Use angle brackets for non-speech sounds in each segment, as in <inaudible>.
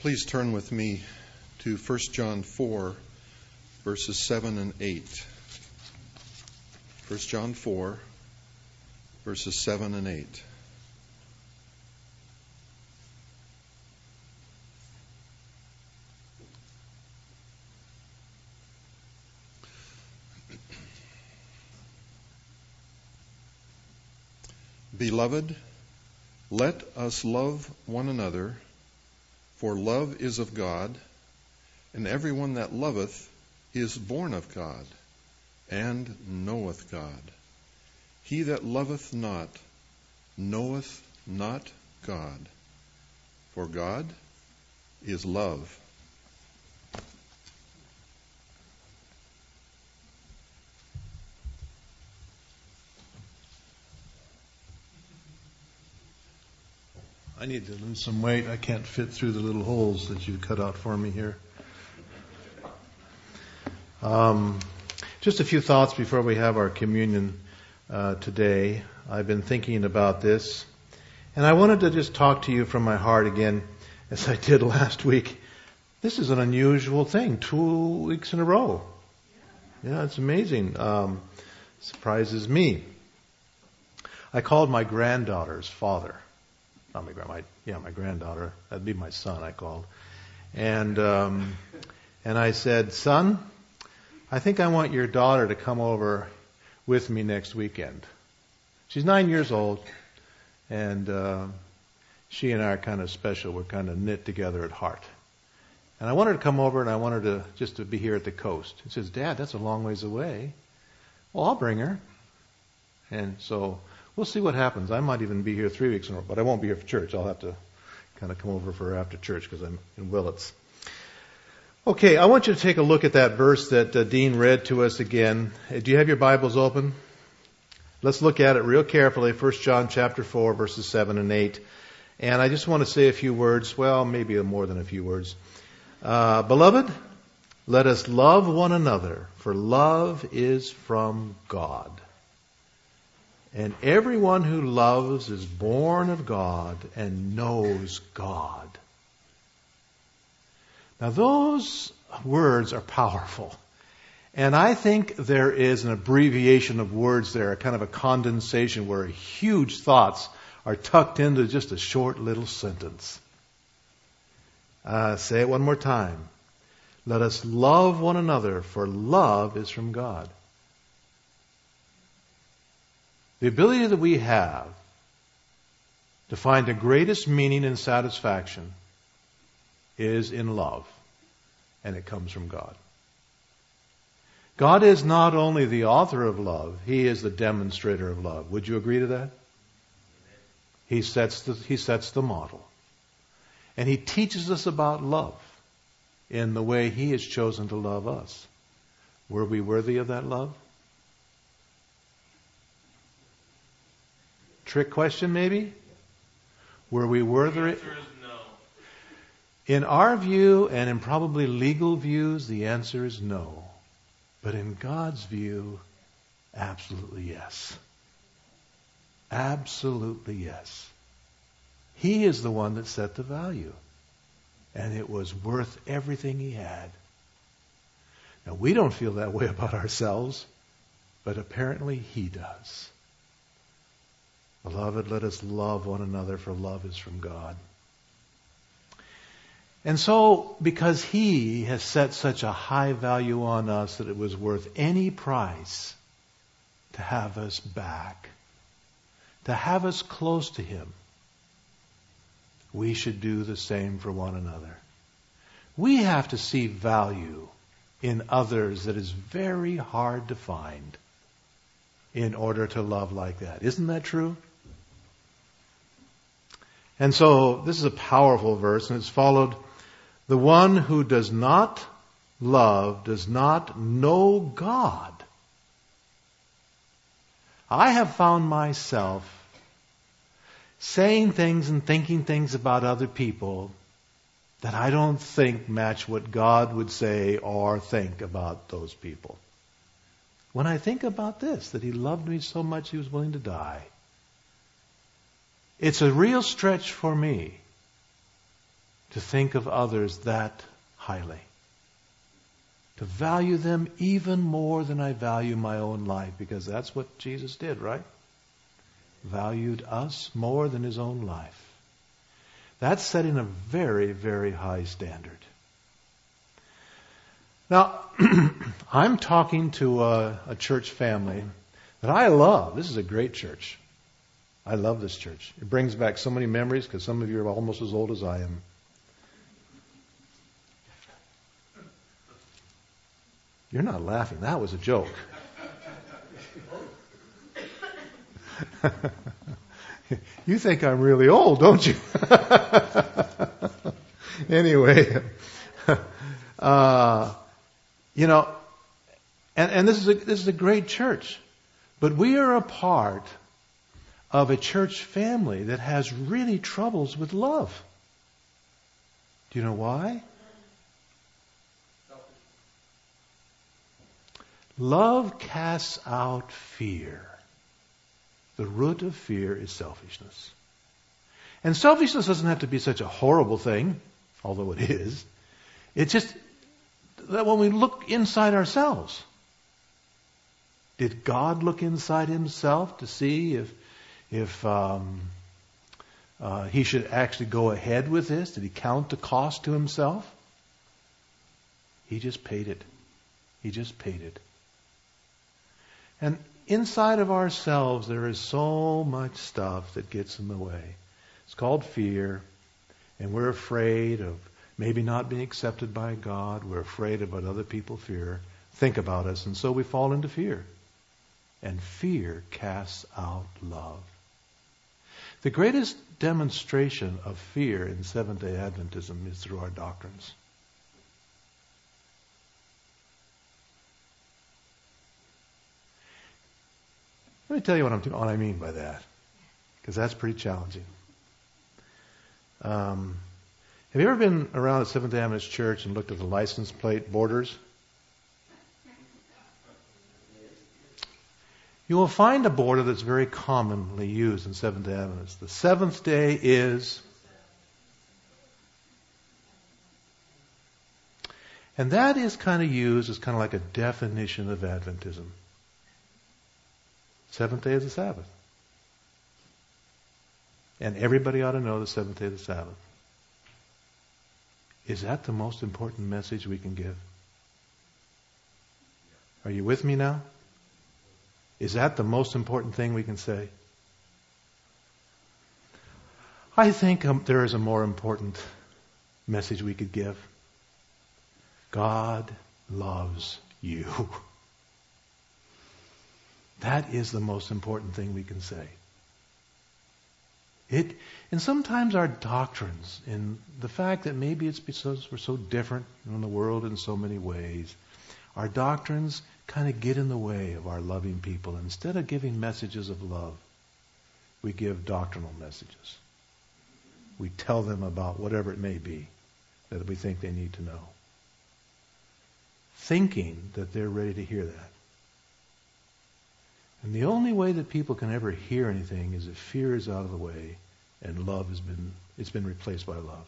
Please turn with me to 1 John 4, verses 7 and 8. 1 John 4, verses 7 and 8. Beloved, let us love one another, for love is of God, and everyone that loveth is born of God, and knoweth God. He that loveth not knoweth not God, for God is love. I need to lose some weight. I can't fit through the little holes that you cut out for me here. Um, just a few thoughts before we have our communion uh, today. I've been thinking about this, and I wanted to just talk to you from my heart again, as I did <laughs> last week. This is an unusual thing, two weeks in a row. Yeah, it's amazing. Um, surprises me. I called my granddaughter's father not my grand, yeah, my granddaughter. That'd be my son. I called, and um, and I said, son, I think I want your daughter to come over with me next weekend. She's nine years old, and uh, she and I are kind of special. We're kind of knit together at heart. And I want her to come over, and I want her to just to be here at the coast. He says, Dad, that's a long ways away. Well, I'll bring her. And so We'll see what happens. I might even be here three weeks in a row, but I won't be here for church. I'll have to kind of come over for after church because I'm in Willits. Okay, I want you to take a look at that verse that uh, Dean read to us again. Uh, do you have your Bibles open? Let's look at it real carefully. 1 John chapter 4 verses 7 and 8. And I just want to say a few words, well, maybe more than a few words. Uh, beloved, let us love one another, for love is from God. And everyone who loves is born of God and knows God. Now those words are powerful. And I think there is an abbreviation of words there, a kind of a condensation where huge thoughts are tucked into just a short little sentence. Uh, say it one more time. Let us love one another, for love is from God. The ability that we have to find the greatest meaning and satisfaction is in love, and it comes from God. God is not only the author of love, He is the demonstrator of love. Would you agree to that? He sets the, he sets the model. And He teaches us about love in the way He has chosen to love us. Were we worthy of that love? Trick question, maybe? Were we worthy? No. In our view, and in probably legal views, the answer is no. But in God's view, absolutely yes. Absolutely yes. He is the one that set the value. And it was worth everything he had. Now, we don't feel that way <laughs> about ourselves, but apparently he does. Beloved, let us love one another, for love is from God. And so, because He has set such a high value on us that it was worth any price to have us back, to have us close to Him, we should do the same for one another. We have to see value in others that is very hard to find in order to love like that. Isn't that true? And so this is a powerful verse, and it's followed the one who does not love does not know God. I have found myself saying things and thinking things about other people that I don't think match what God would say or think about those people. When I think about this, that He loved me so much He was willing to die, it's a real stretch for me to think of others that highly. To value them even more than I value my own life, because that's what Jesus did, right? Valued us more than his own life. That's setting a very, very high standard. Now, <clears throat> I'm talking to a, a, church family that I love. This is a great church. I love this church. It brings back so many memories because some of you are almost as old as I am. You're not laughing. That was a joke. <laughs> you think I'm really old, don't you? <laughs> anyway, <laughs> uh, you know, and, and this is a, this is a great church, but we are a part of a church family that has really troubles with love. Do you know why? Love casts out fear. The root of fear is selfishness. And selfishness doesn't have to be such a horrible thing, although it is. It's just that when we look inside ourselves, did God look inside himself to see if, if um, uh, he should actually go ahead with this? Did he count the cost to himself? He just paid it. He just paid it. And inside of ourselves, there is so much stuff that gets in the way. It's called fear, and we're afraid of maybe not being accepted by God. We're afraid of what other people fear, think about us, and so we fall into fear. And fear casts out love. The greatest demonstration of fear in Seventh day Adventism is through our doctrines. Let me tell you what, what I mean by that, because that's pretty challenging. Um, have you ever been around a Seventh day Adventist Church and looked at the license plate borders? You will find a border that's very commonly used in Seventh day Adventists. The seventh day is. And that is kind of used as kind of like a definition of Adventism. Seventh day is the Sabbath. And everybody ought to know the seventh day is the Sabbath. Is that the most important message we can give? Are you with me now? Is that the most important thing we can say? I think um, there is a more important message we could give. God loves you. <laughs> That is the most important thing we can say. It, and sometimes our doctrines, and the fact that maybe it's because we're so different in the world in so many ways, our doctrines kind of get in the way of our loving people. Instead of giving messages of love, we give doctrinal messages. We tell them about whatever it may be that we think they need to know. Thinking that they're ready to hear that. And the only way that people can ever hear anything is if fear is out of the way and love has been it's been replaced by love.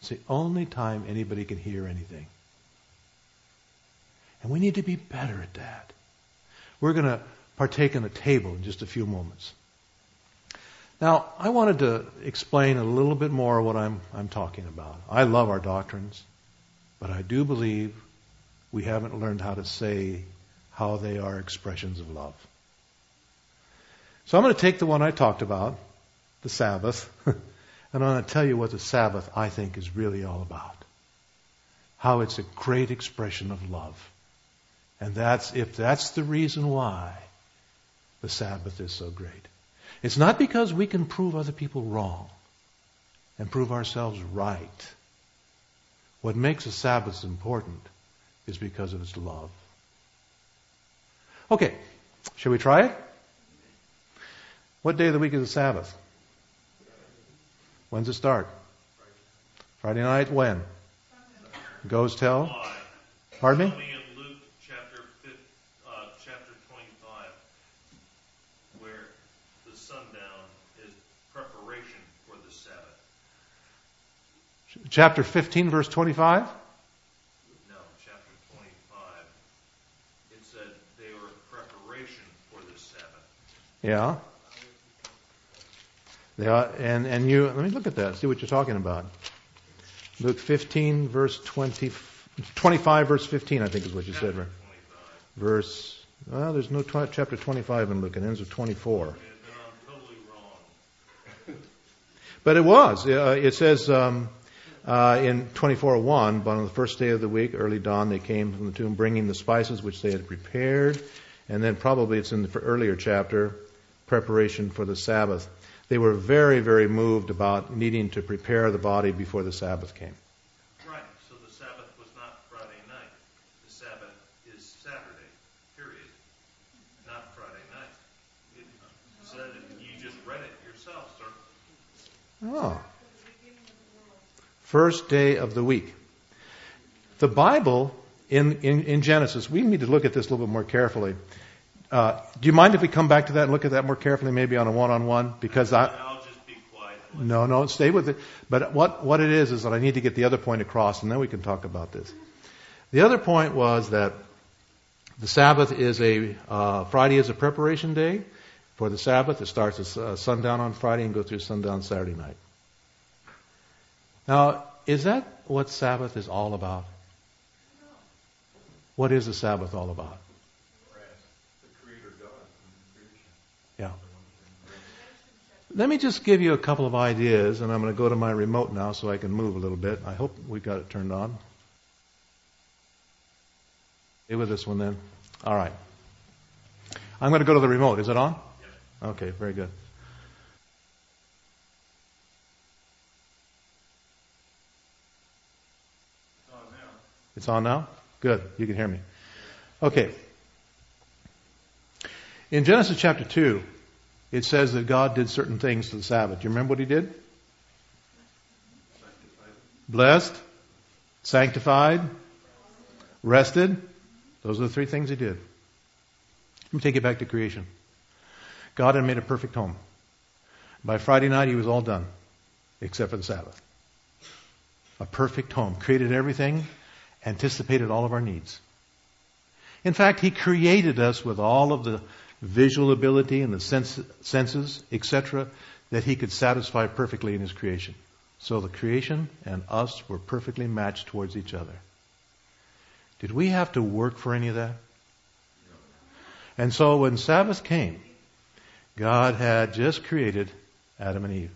It's the only time anybody can hear anything. And we need to be better at that. We're going to partake in the table in just a few moments. Now, I wanted to explain a little bit more what I'm, I'm talking about. I love our doctrines, but I do believe we haven't learned how to say how they are expressions of love. So I'm going to take the one I talked about, the Sabbath, <laughs> and I'm going to tell you what the Sabbath I think is really all about. How it's a great expression of love. And that's, if that's the reason why the Sabbath is so great. It's not because we can prove other people wrong and prove ourselves right. What makes the Sabbath important is because of its love. Okay, shall we try it? What day of the week is the Sabbath? When's it start? Friday night, when? Goes till? Pardon me? Chapter 15, verse 25? No, chapter 25. It said they were preparation for the Sabbath. Yeah. They are, and, and you, let me look at that, see what you're talking about. Luke 15, verse 20, 25, verse 15, I think is what you said, right? Verse, well, there's no tw- chapter 25 in Luke, it ends with 24. And then I'm totally wrong. But it was. Uh, it says um, uh, in 24:1, but on the first day of the week, early dawn, they came from the tomb bringing the spices which they had prepared. And then probably it's in the earlier chapter, preparation for the Sabbath. They were very, very moved about needing to prepare the body before the Sabbath came. Right, so the Sabbath was not Friday night. The Sabbath is Saturday, period. Not Friday night. It said, you just read it yourself, sir. Oh. First day of the week. The Bible in, in, in Genesis, we need to look at this a little bit more carefully. Uh, do you mind if we come back to that and look at that more carefully, maybe on a one-on-one? Because I, I'll just be quiet. no, no, stay with it. But what, what it is, is that I need to get the other point across, and then we can talk about this. The other point was that the Sabbath is a, uh, Friday is a preparation day for the Sabbath. It starts at uh, sundown on Friday and goes through sundown Saturday night. Now, is that what Sabbath is all about? What is the Sabbath all about? Yeah. Let me just give you a couple of ideas, and I'm going to go to my remote now so I can move a little bit. I hope we got it turned on. Stay with this one then. All right. I'm going to go to the remote. Is it on? Okay, very good. It's on now? Good. You can hear me. Okay. In Genesis chapter 2, it says that God did certain things to the Sabbath. Do you remember what he did? Blessed, sanctified, rested. Those are the three things he did. Let me take you back to creation. God had made a perfect home. By Friday night, he was all done, except for the Sabbath. A perfect home. Created everything, anticipated all of our needs. In fact, he created us with all of the visual ability and the sense, senses, etc., that he could satisfy perfectly in his creation. So the creation and us were perfectly matched towards each other. Did we have to work for any of that? And so when Sabbath came, God had just created Adam and Eve.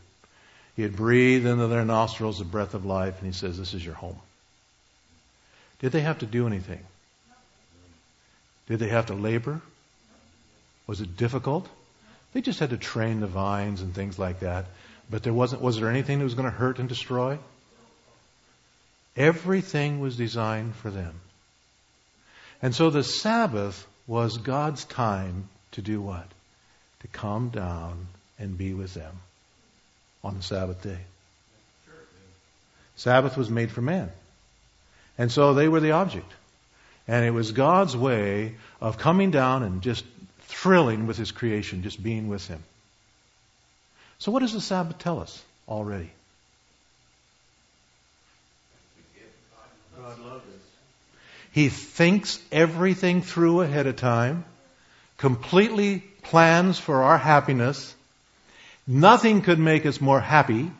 He had breathed into their nostrils the breath of life, and he says, This is your home. Did they have to do anything? Did they have to labor? Was it difficult? They just had to train the vines and things like that. But there wasn't, was there anything that was going to hurt and destroy? Everything was designed for them. And so the Sabbath was God's time to do what? To come down and be with them on the Sabbath day. Sabbath was made for man. And so they were the object. And it was God's way of coming down and just thrilling with His creation, just being with Him. So what does the Sabbath tell us already? God loves us. He thinks everything through ahead of time, completely plans for our happiness. Nothing could make us more happy.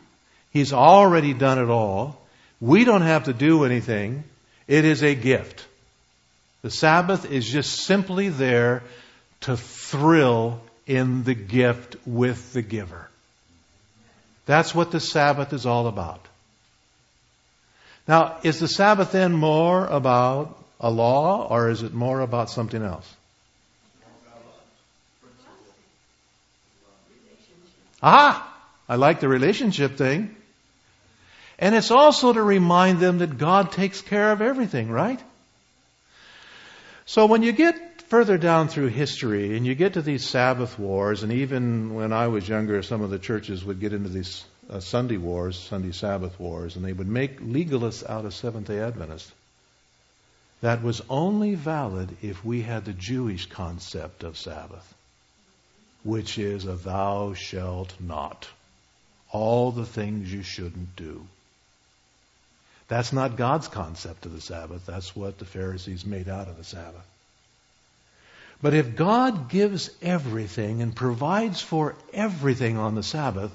He's already done it all. We don't have to do anything. It is a gift. The Sabbath is just simply there to thrill in the gift with the giver. That's what the Sabbath is all about. Now, is the Sabbath then more about a law or is it more about something else? Ah, I like the relationship thing. And it's also to remind them that God takes care of everything, right? So when you get further down through history and you get to these Sabbath wars, and even when I was younger, some of the churches would get into these uh, Sunday wars, Sunday Sabbath wars, and they would make legalists out of Seventh day Adventists. That was only valid if we had the Jewish concept of Sabbath, which is a thou shalt not. All the things you shouldn't do. That's not God's concept of the Sabbath. That's what the Pharisees made out of the Sabbath. But if God gives everything and provides for everything on the Sabbath,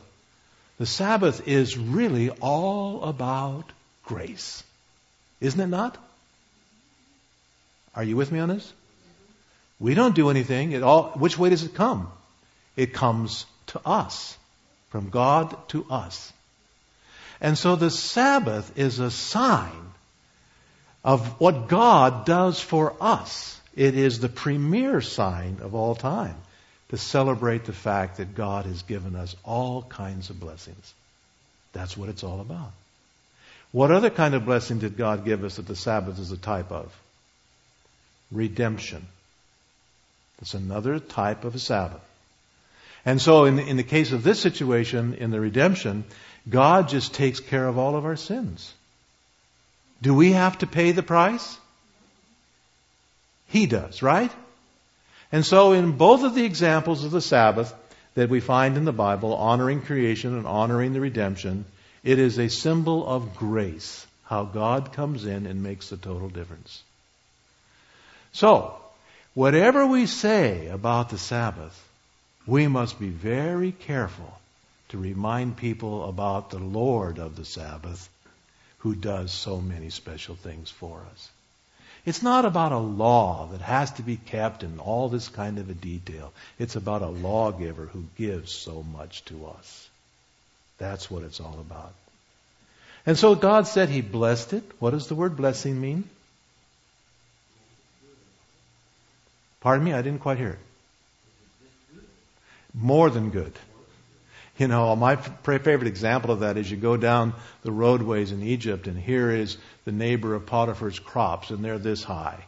the Sabbath is really all about grace. Isn't it not? Are you with me on this? We don't do anything. It all, which way does it come? It comes to us. From God to us. And so the Sabbath is a sign of what God does for us. It is the premier sign of all time to celebrate the fact that God has given us all kinds of blessings. That's what it's all about. What other kind of blessing did God give us that the Sabbath is a type of? Redemption. That's another type of a Sabbath. And so in, in the case of this situation, in the redemption, God just takes care of all of our sins. Do we have to pay the price? He does, right? And so in both of the examples of the Sabbath that we find in the Bible, honoring creation and honoring the redemption, it is a symbol of grace, how God comes in and makes the total difference. So, whatever we say about the Sabbath, we must be very careful to remind people about the Lord of the Sabbath who does so many special things for us. It's not about a law that has to be kept in all this kind of a detail. It's about a lawgiver who gives so much to us. That's what it's all about. And so God said He blessed it. What does the word blessing mean? Pardon me, I didn't quite hear it. More than good. You know, my favorite example of that is you go down the roadways in Egypt, and here is the neighbor of Potiphar's crops, and they're this high.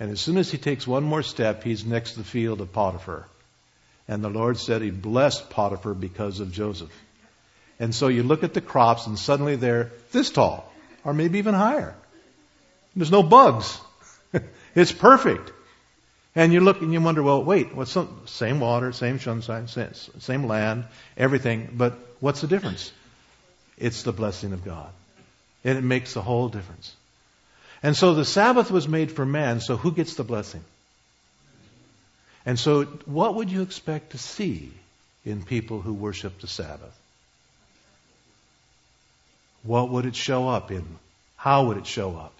And as soon as he takes one more step, he's next to the field of Potiphar. And the Lord said he blessed Potiphar because of Joseph. And so you look at the crops, and suddenly they're this tall, or maybe even higher. There's no bugs. <laughs> it's perfect. And you look and you wonder, well, wait, what's the same water, same sunshine, same land, everything, but what's the difference? It's the blessing of God. And it makes the whole difference. And so the Sabbath was made for man, so who gets the blessing? And so what would you expect to see in people who worship the Sabbath? What would it show up in? How would it show up?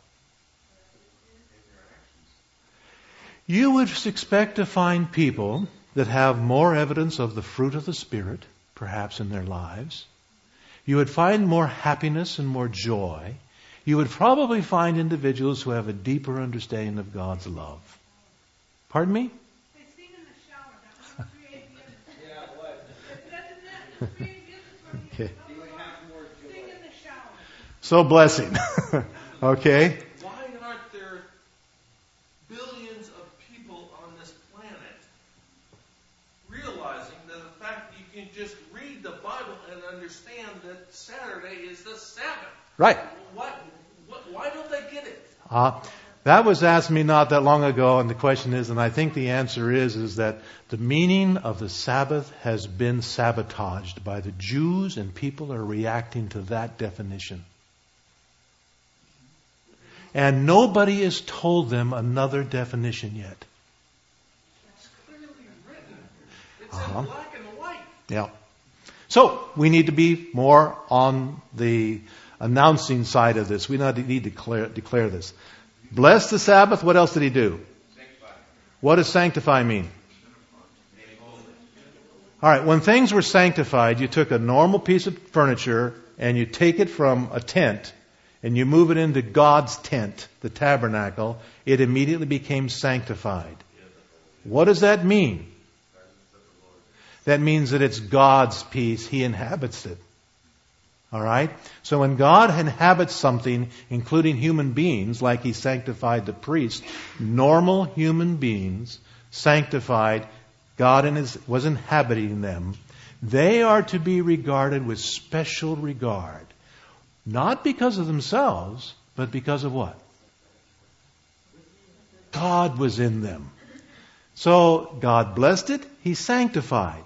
You would expect to find people that have more evidence of the fruit of the Spirit, perhaps in their lives. You would find more happiness and more joy. You would probably find individuals who have a deeper understanding of God's love. Pardon me? <laughs> <laughs> okay. So blessing. <laughs> okay. Right. What, what, why don't they get it? Uh, that was asked me not that long ago, and the question is, and I think the answer is, is that the meaning of the Sabbath has been sabotaged by the Jews, and people are reacting to that definition. And nobody has told them another definition yet. It's clearly written. It's uh-huh. in black and white. Yeah. So we need to be more on the announcing side of this. We need to declare, declare this. Bless the Sabbath. What else did he do? Sanctify. What does sanctify mean? All right, when things were sanctified, you took a normal piece of furniture and you take it from a tent and you move it into God's tent, the tabernacle, it immediately became sanctified. What does that mean? That means that it's God's peace. He inhabits it. All right? So when God inhabits something, including human beings, like He sanctified the priest, normal human beings, sanctified, God his, was inhabiting them, they are to be regarded with special regard. Not because of themselves, but because of what? God was in them. So God blessed it, He sanctified.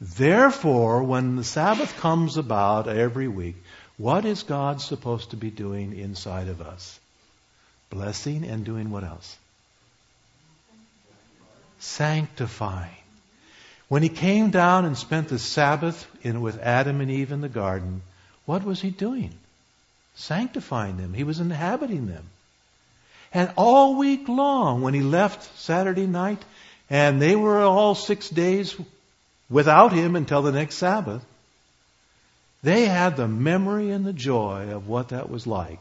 Therefore, when the Sabbath comes about every week, What is God supposed to be doing inside of us? Blessing and doing what else? Sanctifying. When he came down and spent the Sabbath in, with Adam and Eve in the garden, what was he doing? Sanctifying them. He was inhabiting them. And all week long, when he left Saturday night, and they were all six days without him until the next Sabbath, they had the memory and the joy of what that was like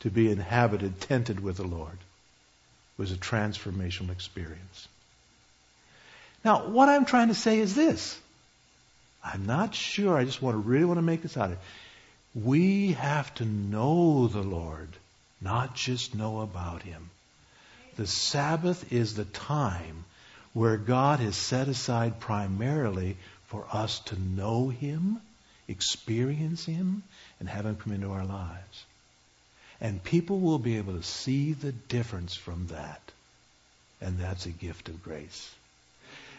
to be inhabited, tented with the Lord. It was a transformational experience. Now, what I'm trying to say is this. I'm not sure. I just want to really want to make this out. We have to know the Lord, not just know about Him. The Sabbath is the time where God has set aside primarily for us to know Him, experience Him, and have Him come into our lives. And people will be able to see the difference from that. And that's a gift of grace.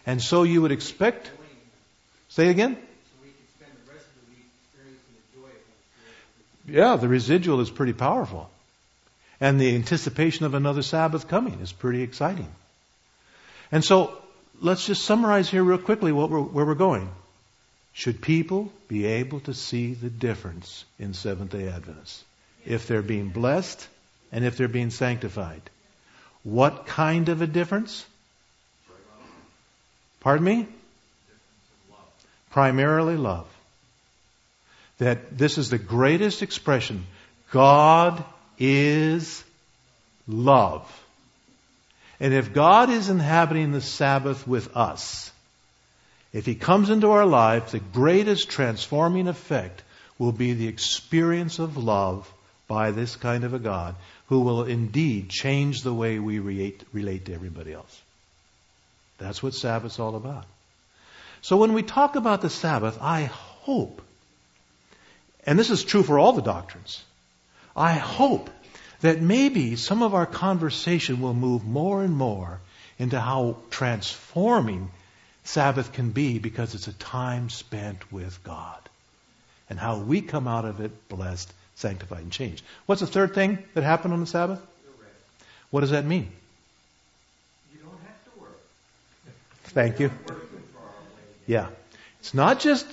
And so you would expect. Say again? Yeah, the residual is pretty powerful. And the anticipation of another Sabbath coming is pretty exciting. And so let's just summarize here real quickly we're, where we're going. Should people be able to see the difference in Seventh day Adventists? If they're being blessed and if they're being sanctified. What kind of a difference? Pardon me? Primarily love. That this is the greatest expression. God is love. And if God is inhabiting the Sabbath with us, if He comes into our life, the greatest transforming effect will be the experience of love by this kind of a God who will indeed change the way we relate, to everybody else. That's what Sabbath's all about. So when we talk about the Sabbath, I hope, and this is true for all the doctrines, I hope that maybe some of our conversation will move more and more into how transforming Sabbath can be because it's a time spent with God. And how we come out of it blessed, sanctified, and changed. What's the third thing that happened on the Sabbath? What does that mean? You don't have to work. Thank you. Yeah. It's not just,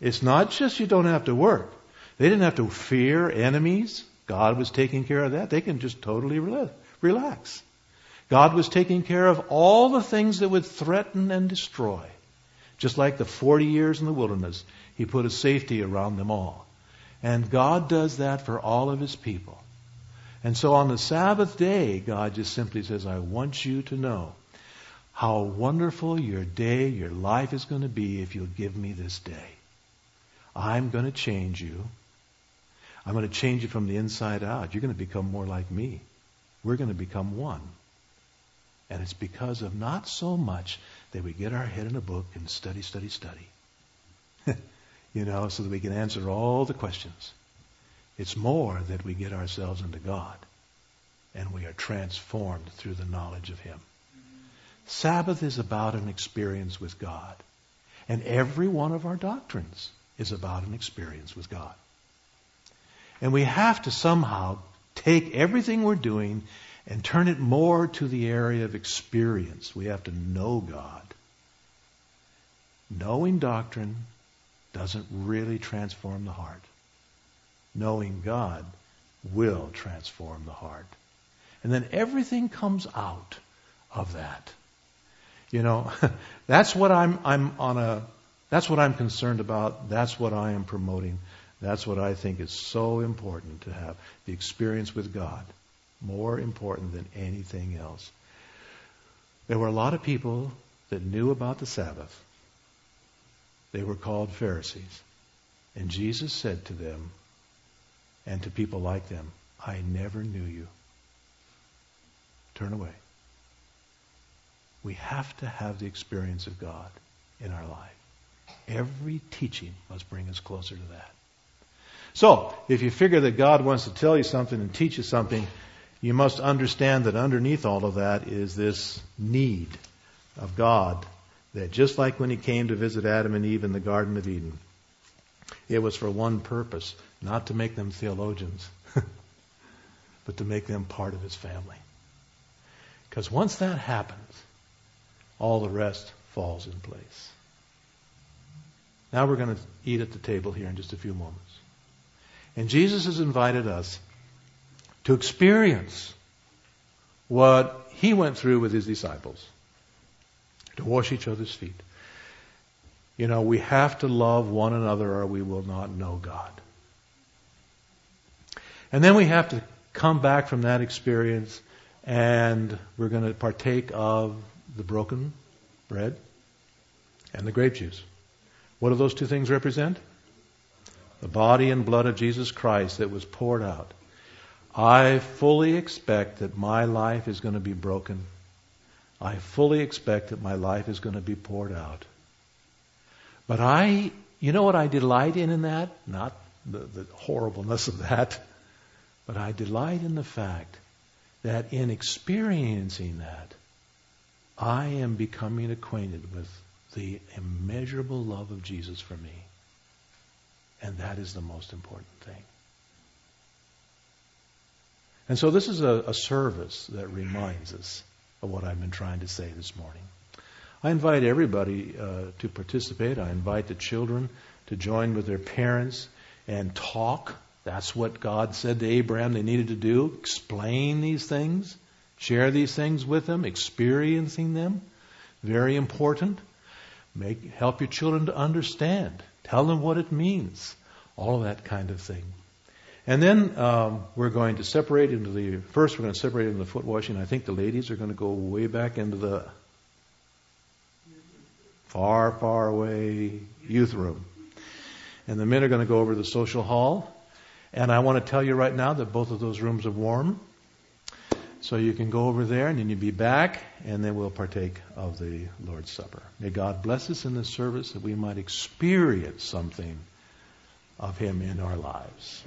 it's not just you don't have to work. They didn't have to fear enemies. God was taking care of that. They can just totally relax. God was taking care of all the things that would threaten and destroy. Just like the 40 years in the wilderness, He put a safety around them all. And God does that for all of His people. And so on the Sabbath day, God just simply says, I want you to know how wonderful your day, your life is going to be if you'll give me this day. I'm going to change you. I'm going to change you from the inside out. You're going to become more like me. We're going to become one. And it's because of not so much that we get our head in a book and study, study, study. <laughs> you know, so that we can answer all the questions. It's more that we get ourselves into God and we are transformed through the knowledge of Him. Sabbath is about an experience with God. And every one of our doctrines is about an experience with God. And we have to somehow take everything we're doing and turn it more to the area of experience. We have to know God. Knowing doctrine doesn't really transform the heart. Knowing God will transform the heart. And then everything comes out of that. You know, <laughs> that's what I'm, I'm on a, that's what I'm concerned about. That's what I am promoting. That's what I think is so important to have. The experience with God. More important than anything else. There were a lot of people that knew about the Sabbath. They were called Pharisees. And Jesus said to them, and to people like them, I never knew you. Turn away. We have to have the experience of God in our life. Every teaching must bring us closer to that. So, if you figure that God wants to tell you something and teach you something, you must understand that underneath all of that is this need of God that just like when he came to visit Adam and Eve in the Garden of Eden, it was for one purpose not to make them theologians, <laughs> but to make them part of his family. Because once that happens, all the rest falls in place. Now we're going to eat at the table here in just a few moments. And Jesus has invited us to experience what he went through with his disciples to wash each other's feet. You know, we have to love one another or we will not know God. And then we have to come back from that experience and we're going to partake of the broken bread and the grape juice. What do those two things represent? The body and blood of Jesus Christ that was poured out. I fully expect that my life is going to be broken. I fully expect that my life is going to be poured out. But I, you know what I delight in in that? Not the, the horribleness of that, but I delight in the fact that in experiencing that, I am becoming acquainted with the immeasurable love of Jesus for me. And that is the most important thing. And so this is a, a, service that reminds us of what I've been trying to say this morning. I invite everybody uh, to participate. I invite the children to join with their parents and talk. That's what God said to Abraham they needed to do. Explain these things, share these things with them, experiencing them. Very important. Make, help your children to understand. Tell them what it means. All of that kind of thing. And then um, we're going to separate into the first. We're going to separate into the foot washing. I think the ladies are going to go way back into the far, far away youth room, and the men are going to go over to the social hall. And I want to tell you right now that both of those rooms are warm, so you can go over there and then you'll be back, and then we'll partake of the Lord's Supper. May God bless us in this service that we might experience something of Him in our lives.